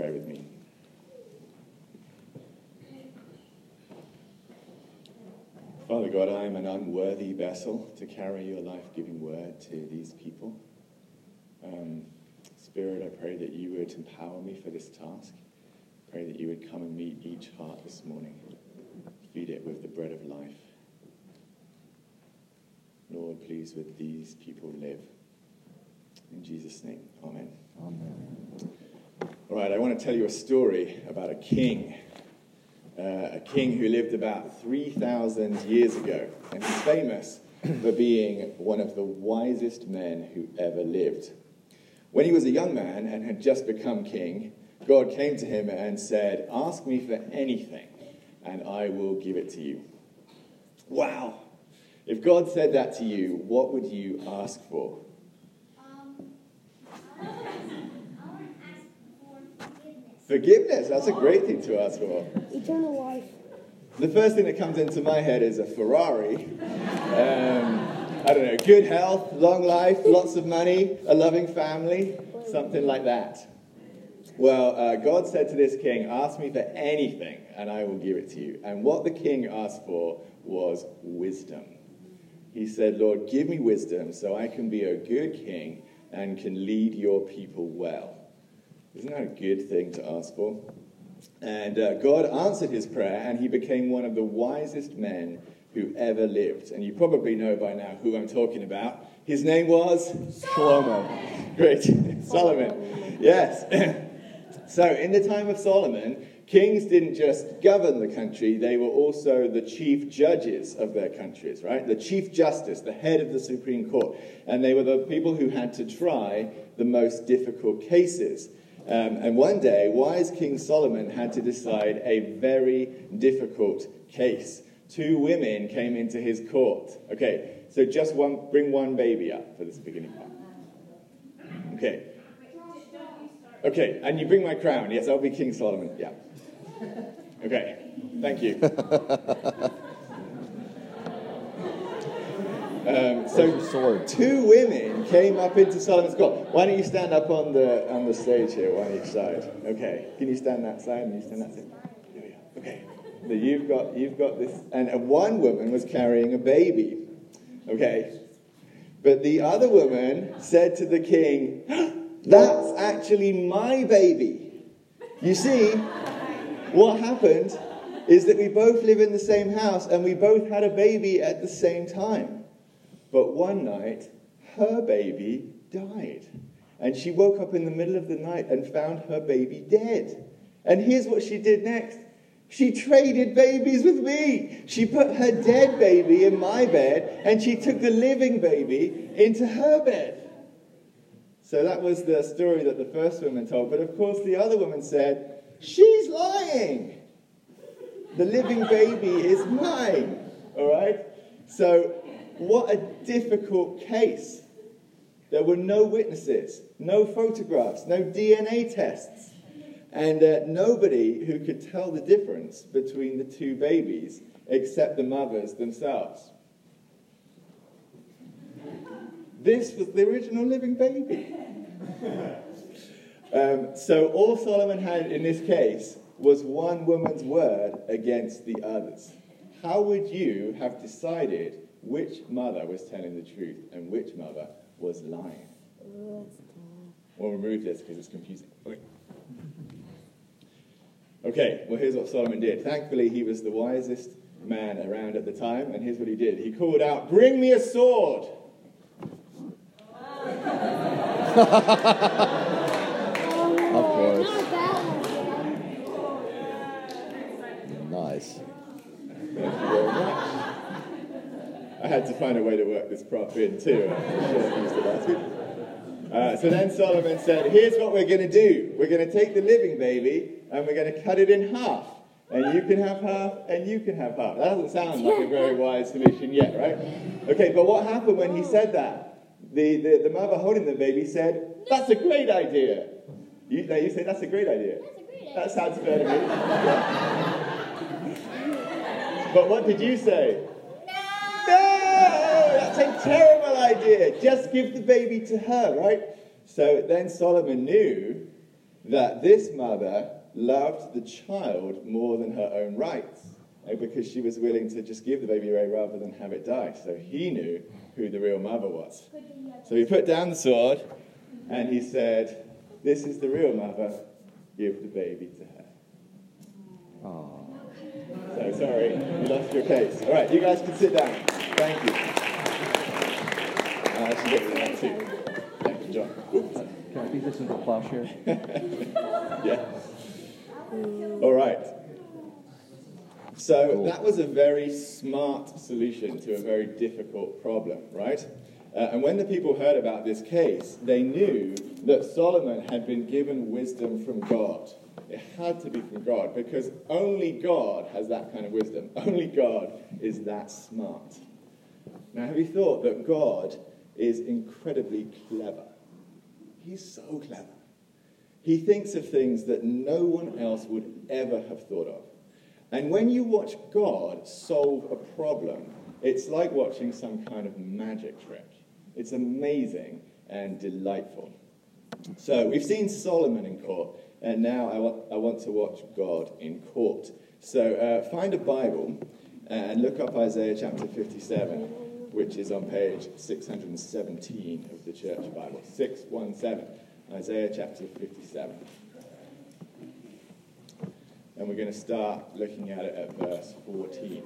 pray with me. Father God, I am an unworthy vessel to carry your life giving word to these people. Um, Spirit, I pray that you would empower me for this task. Pray that you would come and meet each heart this morning. Feed it with the bread of life. Lord, please, with these people live. In Jesus' name, amen. Amen. All right, I want to tell you a story about a king. Uh, a king who lived about 3,000 years ago. And he's famous for being one of the wisest men who ever lived. When he was a young man and had just become king, God came to him and said, Ask me for anything, and I will give it to you. Wow! If God said that to you, what would you ask for? Forgiveness, that's a great thing to ask for. Eternal life. The first thing that comes into my head is a Ferrari. Um, I don't know, good health, long life, lots of money, a loving family, something like that. Well, uh, God said to this king, Ask me for anything, and I will give it to you. And what the king asked for was wisdom. He said, Lord, give me wisdom so I can be a good king and can lead your people well. Isn't that a good thing to ask for? And uh, God answered his prayer, and he became one of the wisest men who ever lived. And you probably know by now who I'm talking about. His name was Solomon. Great. Solomon. Yes. so, in the time of Solomon, kings didn't just govern the country, they were also the chief judges of their countries, right? The chief justice, the head of the Supreme Court. And they were the people who had to try the most difficult cases. Um, and one day, wise King Solomon had to decide a very difficult case. Two women came into his court. Okay, so just one, bring one baby up for this beginning part. Okay. Okay, and you bring my crown. Yes, I'll be King Solomon. Yeah. Okay, thank you. Um, so two women came up into Solomon's court. Why don't you stand up on the on the stage here, one each side? Okay. Can you stand that side and you stand that side? Here we are. Okay. So you've got you've got this, and one woman was carrying a baby. Okay. But the other woman said to the king, "That's actually my baby." You see, what happened is that we both live in the same house and we both had a baby at the same time. But one night, her baby died. And she woke up in the middle of the night and found her baby dead. And here's what she did next. She traded babies with me. She put her dead baby in my bed and she took the living baby into her bed. So that was the story that the first woman told. But of course, the other woman said, She's lying. The living baby is mine. All right? So what a difficult case. There were no witnesses, no photographs, no DNA tests, and uh, nobody who could tell the difference between the two babies except the mothers themselves. This was the original living baby. um, so all Solomon had in this case was one woman's word against the others. How would you have decided which mother was telling the truth and which mother was lying. We'll remove this because it's confusing. Okay. okay, well, here's what Solomon did. Thankfully, he was the wisest man around at the time, and here's what he did. He called out, Bring me a sword! of course. Nice. Thank you very much. I had to find a way to work this prop in too. Uh, so then Solomon said, Here's what we're going to do. We're going to take the living baby and we're going to cut it in half. And you can have half and you can have half. That doesn't sound like a very wise solution yet, right? Okay, but what happened when he said that? The, the, the mother holding the baby said, That's a great idea. You, no, you say, That's a great idea. That's a great idea. That sounds fair to me. but what did you say? No, that's a terrible idea. Just give the baby to her, right? So then Solomon knew that this mother loved the child more than her own rights because she was willing to just give the baby away rather than have it die. So he knew who the real mother was. So he put down the sword and he said, This is the real mother, give the baby to her. Aww. So sorry, you lost your case. All right, you guys can sit down. Thank you. I should get rid of that too. Thank you, John. Can I beat this into a plowshare? Yeah. All right. So that was a very smart solution to a very difficult problem, right? Uh, and when the people heard about this case, they knew that Solomon had been given wisdom from God. It had to be from God because only God has that kind of wisdom. Only God is that smart. Now, have you thought that God is incredibly clever? He's so clever. He thinks of things that no one else would ever have thought of. And when you watch God solve a problem, it's like watching some kind of magic trick. It's amazing and delightful. So we've seen Solomon in court, and now I want, I want to watch God in court. So uh, find a Bible and look up Isaiah chapter 57, which is on page 617 of the Church Bible. 617, Isaiah chapter 57. And we're going to start looking at it at verse 14.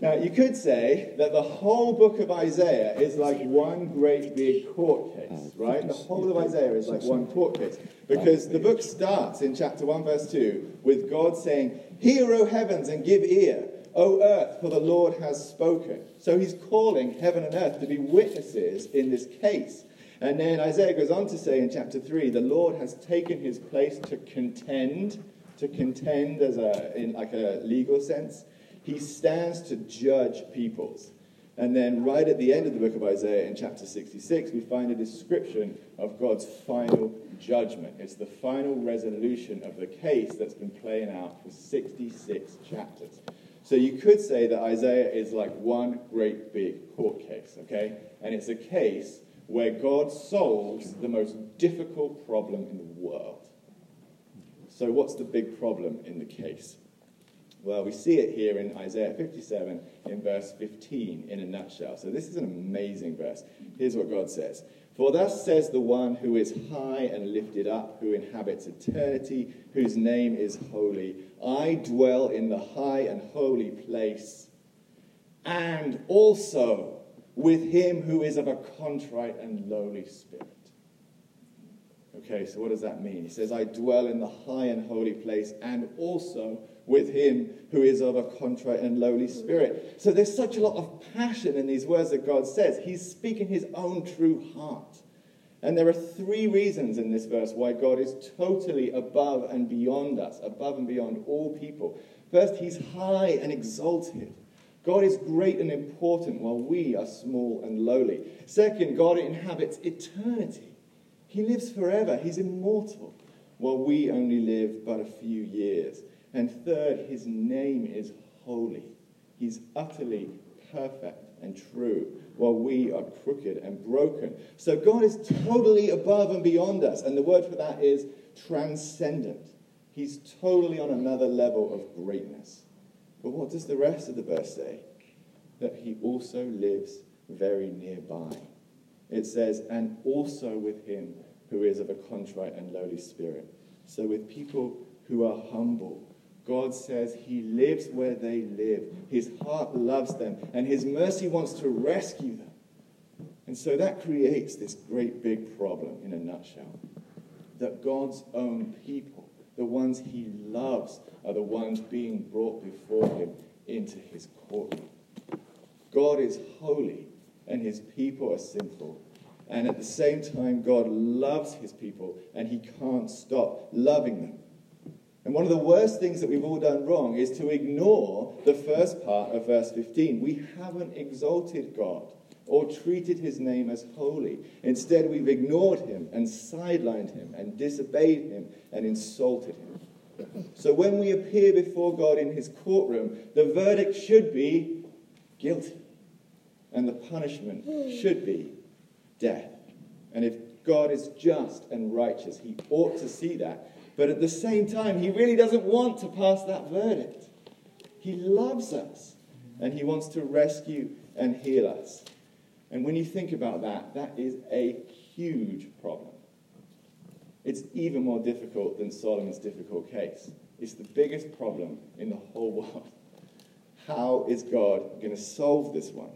Now, you could say that the whole book of Isaiah is like one great big court case, right? The whole of Isaiah is like one court case. Because the book starts in chapter 1, verse 2, with God saying, Hear, O heavens, and give ear, O earth, for the Lord has spoken. So he's calling heaven and earth to be witnesses in this case. And then Isaiah goes on to say in chapter 3, the Lord has taken his place to contend, to contend as a, in like a legal sense. He stands to judge peoples. And then, right at the end of the book of Isaiah, in chapter 66, we find a description of God's final judgment. It's the final resolution of the case that's been playing out for 66 chapters. So you could say that Isaiah is like one great big court case, okay? And it's a case where God solves the most difficult problem in the world. So, what's the big problem in the case? Well, we see it here in Isaiah 57 in verse 15 in a nutshell. So, this is an amazing verse. Here's what God says For thus says the one who is high and lifted up, who inhabits eternity, whose name is holy I dwell in the high and holy place, and also with him who is of a contrite and lowly spirit. Okay, so what does that mean? He says, I dwell in the high and holy place, and also with him who is of a contrite and lowly spirit. So there's such a lot of passion in these words that God says. He's speaking his own true heart. And there are three reasons in this verse why God is totally above and beyond us, above and beyond all people. First, he's high and exalted. God is great and important while we are small and lowly. Second, God inhabits eternity. He lives forever, He's immortal, while we only live but a few years. And third, His name is holy. He's utterly perfect and true, while we are crooked and broken. So God is totally above and beyond us. And the word for that is transcendent. He's totally on another level of greatness. But what does the rest of the verse say? That he also lives very nearby. It says, and also with him who is of a contrite and lowly spirit. So with people who are humble, God says he lives where they live. His heart loves them, and his mercy wants to rescue them. And so that creates this great big problem in a nutshell. That God's own people, the ones he loves, are the ones being brought before him into his courtroom. God is holy, and his people are sinful. And at the same time, God loves his people, and he can't stop loving them. And one of the worst things that we've all done wrong is to ignore the first part of verse 15. We haven't exalted God or treated his name as holy. Instead, we've ignored him and sidelined him and disobeyed him and insulted him. So when we appear before God in his courtroom, the verdict should be guilty. And the punishment hmm. should be death. And if God is just and righteous. He ought to see that. But at the same time, he really doesn't want to pass that verdict. He loves us and he wants to rescue and heal us. And when you think about that, that is a huge problem. It's even more difficult than Solomon's difficult case. It's the biggest problem in the whole world. How is God going to solve this one?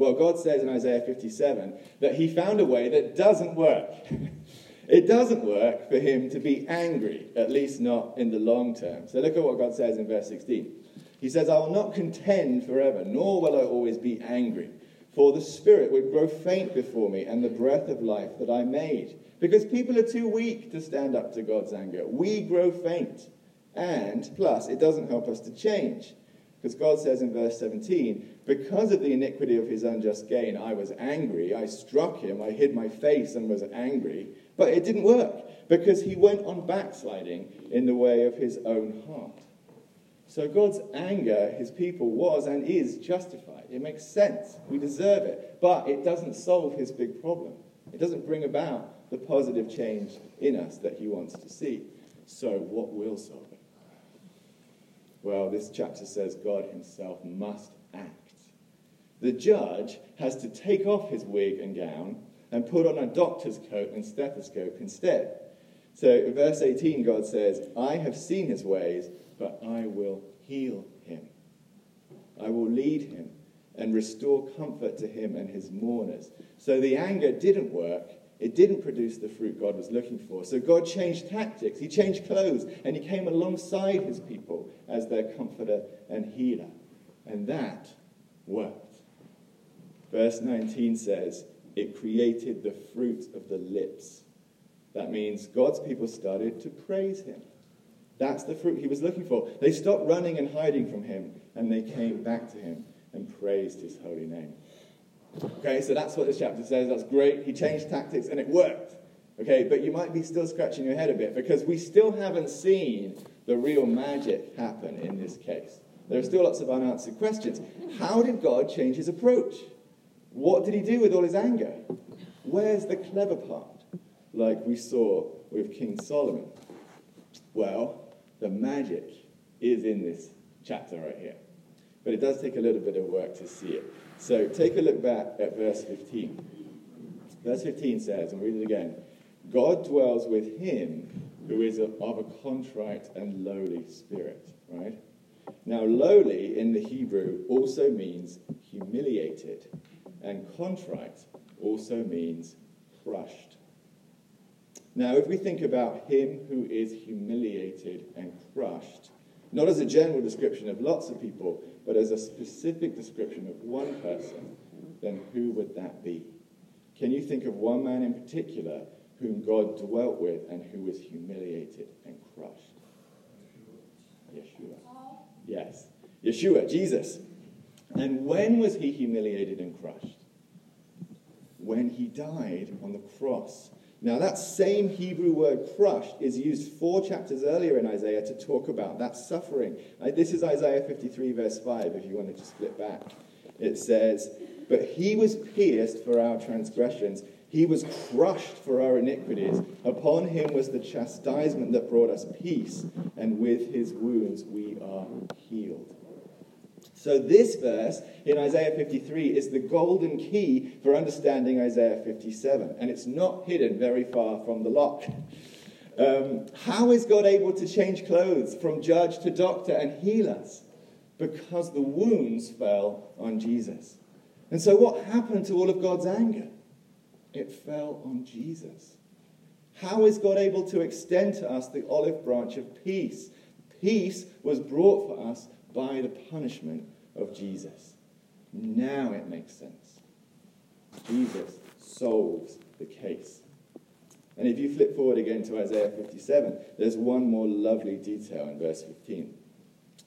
Well, God says in Isaiah 57 that he found a way that doesn't work. it doesn't work for him to be angry, at least not in the long term. So look at what God says in verse 16. He says, I will not contend forever, nor will I always be angry. For the spirit would grow faint before me, and the breath of life that I made. Because people are too weak to stand up to God's anger. We grow faint. And plus, it doesn't help us to change. Because God says in verse 17, Because of the iniquity of his unjust gain, I was angry. I struck him. I hid my face and was angry. But it didn't work because he went on backsliding in the way of his own heart. So God's anger, his people, was and is justified. It makes sense. We deserve it. But it doesn't solve his big problem. It doesn't bring about the positive change in us that he wants to see. So, what will solve it? Well, this chapter says God himself must act. The judge has to take off his wig and gown and put on a doctor's coat and stethoscope instead. So verse 18, God says, I have seen his ways, but I will heal him. I will lead him and restore comfort to him and his mourners. So the anger didn't work, it didn't produce the fruit God was looking for. So God changed tactics. He changed clothes and he came alongside his people as their comforter and healer. And that worked. Verse 19 says, It created the fruit of the lips. That means God's people started to praise him. That's the fruit he was looking for. They stopped running and hiding from him and they came back to him and praised his holy name. Okay, so that's what this chapter says. That's great. He changed tactics and it worked. Okay, but you might be still scratching your head a bit because we still haven't seen the real magic happen in this case. There are still lots of unanswered questions. How did God change his approach? What did he do with all his anger? Where's the clever part, like we saw with King Solomon? Well, the magic is in this chapter right here. But it does take a little bit of work to see it. So take a look back at verse 15. Verse 15 says, and read it again God dwells with him who is of a contrite and lowly spirit, right? Now, lowly in the Hebrew also means humiliated, and contrite also means crushed. Now, if we think about him who is humiliated and crushed, not as a general description of lots of people, but as a specific description of one person, then who would that be? Can you think of one man in particular whom God dwelt with and who was humiliated and crushed? Yeshua. Yes. Yeshua, Jesus. And when was he humiliated and crushed? When he died on the cross. Now, that same Hebrew word crushed is used four chapters earlier in Isaiah to talk about that suffering. Uh, this is Isaiah 53, verse 5, if you want to just flip back. It says, But he was pierced for our transgressions, he was crushed for our iniquities. Upon him was the chastisement that brought us peace, and with his wounds we are healed. So, this verse in Isaiah 53 is the golden key for understanding Isaiah 57, and it's not hidden very far from the lock. Um, how is God able to change clothes from judge to doctor and heal us? Because the wounds fell on Jesus. And so, what happened to all of God's anger? It fell on Jesus. How is God able to extend to us the olive branch of peace? Peace was brought for us by the punishment of Jesus. Now it makes sense. Jesus solves the case. And if you flip forward again to Isaiah 57, there's one more lovely detail in verse 15.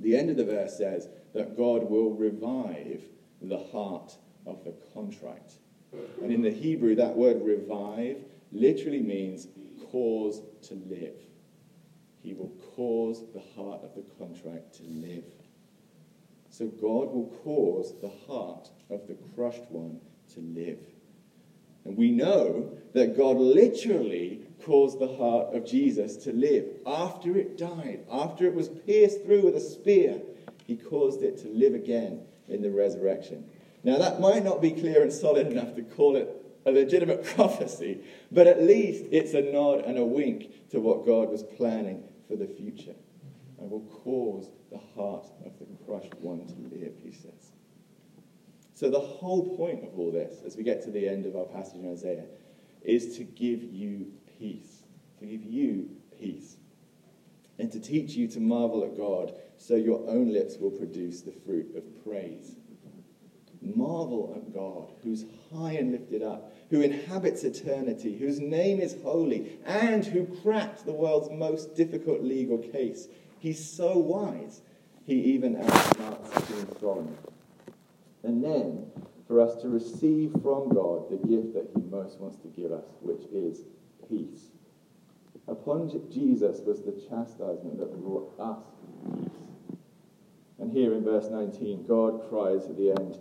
The end of the verse says that God will revive the heart of the contrite. And in the Hebrew, that word revive literally means cause to live. He will cause the heart of the contrite to live. So God will cause the heart of the crushed one to live. And we know that God literally caused the heart of Jesus to live. After it died, after it was pierced through with a spear, he caused it to live again in the resurrection. Now, that might not be clear and solid enough to call it a legitimate prophecy, but at least it's a nod and a wink to what God was planning for the future and will cause the heart crushed one to he says. So, the whole point of all this, as we get to the end of our passage in Isaiah, is to give you peace. To give you peace. And to teach you to marvel at God so your own lips will produce the fruit of praise. Marvel at God, who's high and lifted up, who inhabits eternity, whose name is holy, and who cracked the world's most difficult legal case. He's so wise, he even outsmarts King Solomon. And then, for us to receive from God the gift that he most wants to give us, which is peace. Upon Jesus was the chastisement that brought us peace. And here in verse 19, God cries at the end,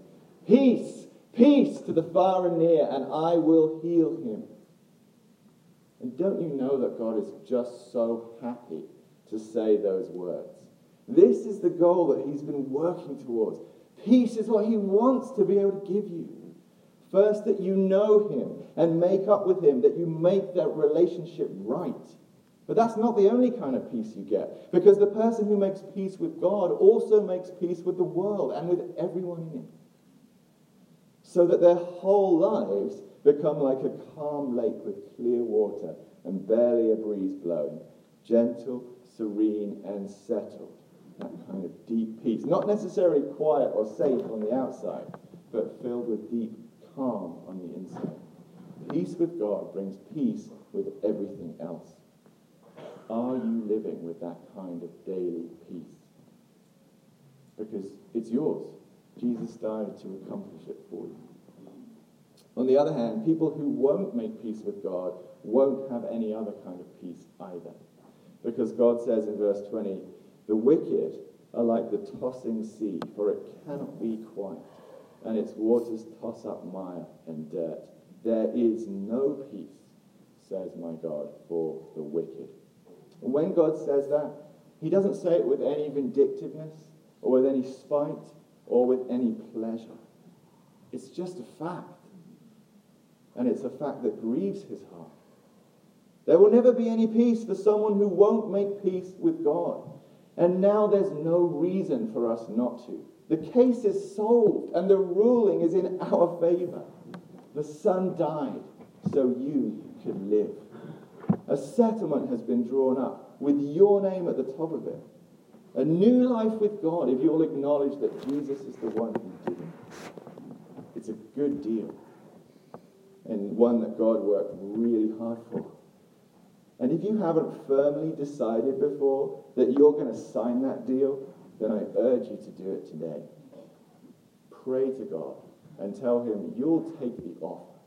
Peace, peace to the far and near, and I will heal him. And don't you know that God is just so happy to say those words? This is the goal that he's been working towards. Peace is what he wants to be able to give you. First, that you know him and make up with him, that you make that relationship right. But that's not the only kind of peace you get, because the person who makes peace with God also makes peace with the world and with everyone in it so that their whole lives become like a calm lake with clear water and barely a breeze blowing, gentle, serene, and settled. That kind of deep peace. Not necessarily quiet or safe on the outside, but filled with deep calm on the inside. Peace with God brings peace with everything else. Are you living with that kind of daily peace? Because it's yours. Jesus died to accomplish it for you. On the other hand, people who won't make peace with God won't have any other kind of peace either. Because God says in verse 20, the wicked are like the tossing sea, for it cannot be quiet, and its waters toss up mire and dirt. There is no peace, says my God, for the wicked. And when God says that, he doesn't say it with any vindictiveness, or with any spite, or with any pleasure. It's just a fact. And it's a fact that grieves his heart. There will never be any peace for someone who won't make peace with God. And now there's no reason for us not to. The case is solved and the ruling is in our favor. The Son died so you could live. A settlement has been drawn up with your name at the top of it. A new life with God if you'll acknowledge that Jesus is the one who did it. It's a good deal and one that God worked really hard for. And if you haven't firmly decided before that you're going to sign that deal, then I urge you to do it today. Pray to God and tell Him you'll take the offer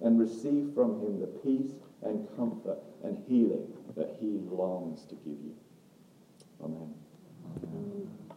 and receive from Him the peace and comfort and healing that He longs to give you. Amen. Please